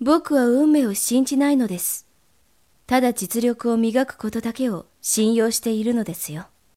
僕は運命を信じないのです。ただ実力を磨くことだけを信用しているのですよ。